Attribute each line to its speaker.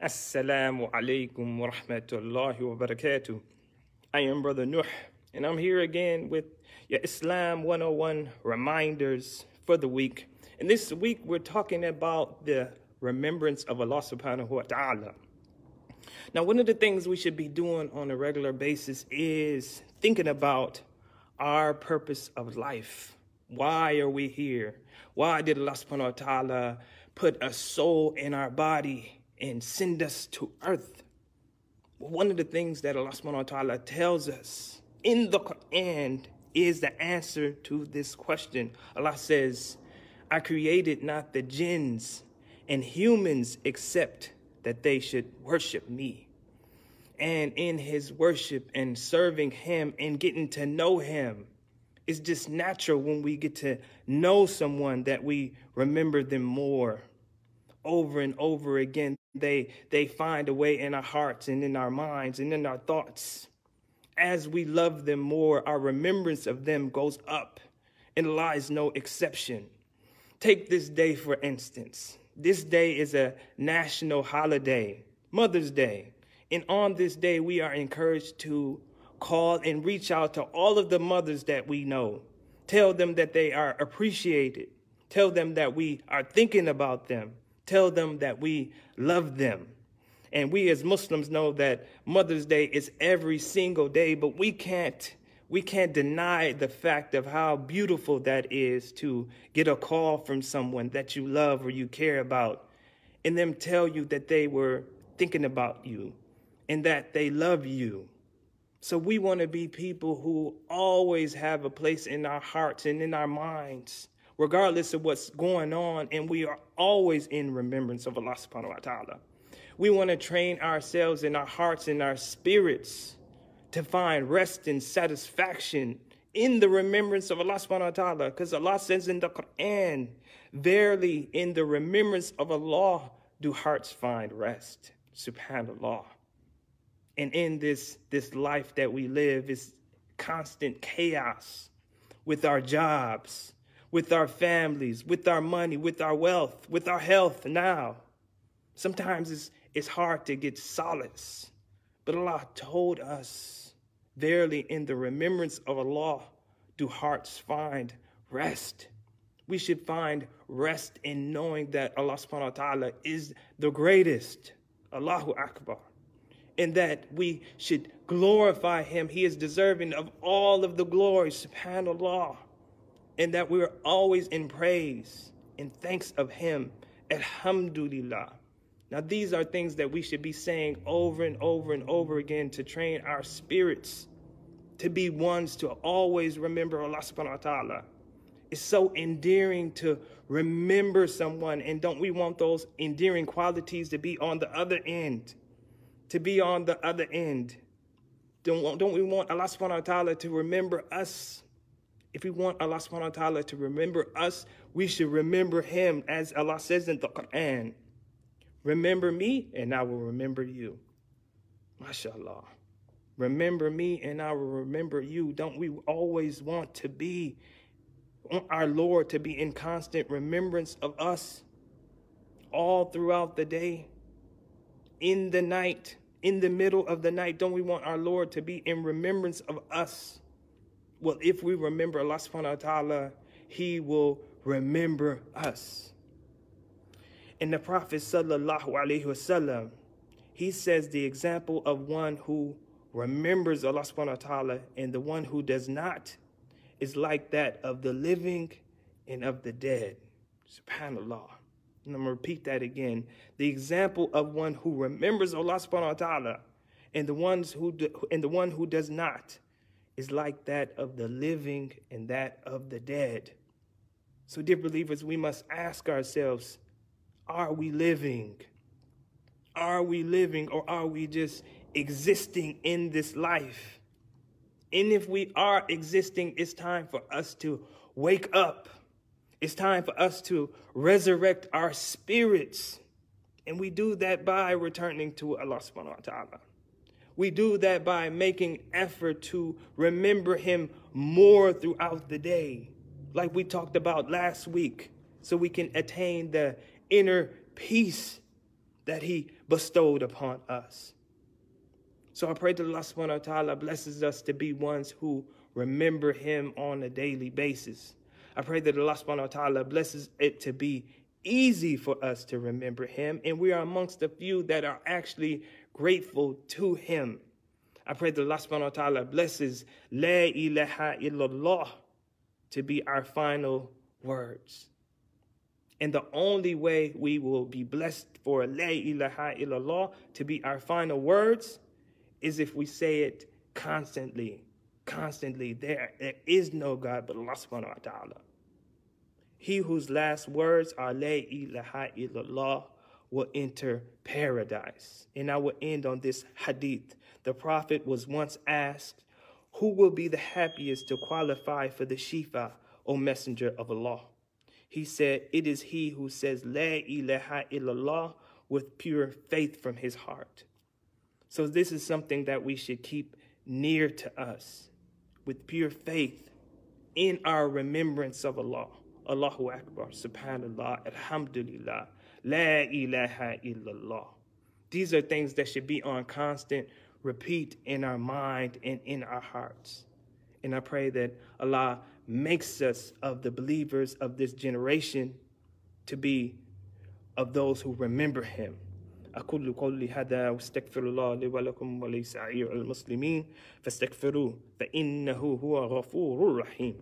Speaker 1: Assalamu alaikum wa rahmatullahi wa barakatuh. I am Brother Nuh, and I'm here again with your Islam 101 reminders for the week. And this week we're talking about the remembrance of Allah subhanahu wa ta'ala. Now, one of the things we should be doing on a regular basis is thinking about our purpose of life. Why are we here? Why did Allah subhanahu wa ta'ala put a soul in our body and send us to earth. One of the things that Allah subhanahu wa ta'ala tells us in the Quran is the answer to this question. Allah says, I created not the jinns and humans except that they should worship me. And in his worship and serving him and getting to know him, it's just natural when we get to know someone that we remember them more over and over again. They, they find a way in our hearts and in our minds and in our thoughts. As we love them more, our remembrance of them goes up, and Allah's no exception. Take this day, for instance. This day is a national holiday, Mother's Day. And on this day, we are encouraged to call and reach out to all of the mothers that we know. Tell them that they are appreciated. Tell them that we are thinking about them tell them that we love them. And we as Muslims know that Mother's Day is every single day, but we can't we can't deny the fact of how beautiful that is to get a call from someone that you love or you care about and them tell you that they were thinking about you and that they love you. So we want to be people who always have a place in our hearts and in our minds regardless of what's going on, and we are always in remembrance of Allah subhanahu wa ta'ala. We want to train ourselves in our hearts and our spirits to find rest and satisfaction in the remembrance of Allah subhanahu wa ta'ala. Because Allah says in the Quran, Verily, in the remembrance of Allah do hearts find rest. Subhanallah. And in this, this life that we live is constant chaos with our jobs, with our families, with our money, with our wealth, with our health now. Sometimes it's, it's hard to get solace. But Allah told us, verily, in the remembrance of Allah, do hearts find rest. We should find rest in knowing that Allah subhanahu wa ta'ala is the greatest. Allahu Akbar. And that we should glorify Him. He is deserving of all of the glory. Subhanallah and that we're always in praise and thanks of Him. Alhamdulillah. Now, these are things that we should be saying over and over and over again to train our spirits to be ones to always remember Allah subhanahu wa ta'ala. It's so endearing to remember someone, and don't we want those endearing qualities to be on the other end? To be on the other end. Don't, don't we want Allah subhanahu wa ta'ala to remember us? If we want Allah subhanahu wa ta'ala to remember us, we should remember him as Allah says in the Quran. Remember me and I will remember you. MashaAllah. Remember me and I will remember you. Don't we always want to be, our Lord to be in constant remembrance of us all throughout the day, in the night, in the middle of the night? Don't we want our Lord to be in remembrance of us? Well, if we remember Allah subhanahu wa ta'ala, He will remember us. And the Prophet sallallahu alaihi wasallam, he says the example of one who remembers Allah subhanahu wa ta'ala and the one who does not is like that of the living and of the dead. Subhanallah. And I'm to repeat that again. The example of one who remembers Allah subhanahu wa ta'ala and the ones who do, and the one who does not is like that of the living and that of the dead. So, dear believers, we must ask ourselves are we living? Are we living or are we just existing in this life? And if we are existing, it's time for us to wake up. It's time for us to resurrect our spirits. And we do that by returning to Allah subhanahu wa ta'ala. We do that by making effort to remember him more throughout the day, like we talked about last week, so we can attain the inner peace that He bestowed upon us. So I pray that Allah subhanahu wa ta'ala blesses us to be ones who remember Him on a daily basis. I pray that Allah subhanahu wa ta'ala blesses it to be easy for us to remember Him, and we are amongst the few that are actually grateful to Him. I pray that Allah subhanahu wa ta'ala blesses La ilaha illallah to be our final words. And the only way we will be blessed for La ilaha illallah to be our final words is if we say it constantly. Constantly. There, there is no God but Allah subhanahu wa ta'ala. He whose last words are La ilaha illallah will enter paradise. And I will end on this hadith. The Prophet was once asked, Who will be the happiest to qualify for the Shifa, O Messenger of Allah? He said, It is he who says La ilaha illallah with pure faith from his heart. So, this is something that we should keep near to us with pure faith in our remembrance of Allah. Allahu Akbar, Subhanallah, Alhamdulillah, La ilaha illallah. These are things that should be on constant repeat in our mind and in our hearts. And I pray that Allah makes us of the believers of this generation to be of those who remember him. أقول قولي هذا واستغفر الله لي ولكم ولسائر المسلمين فاستغفروه فإنه هو غفور رحيم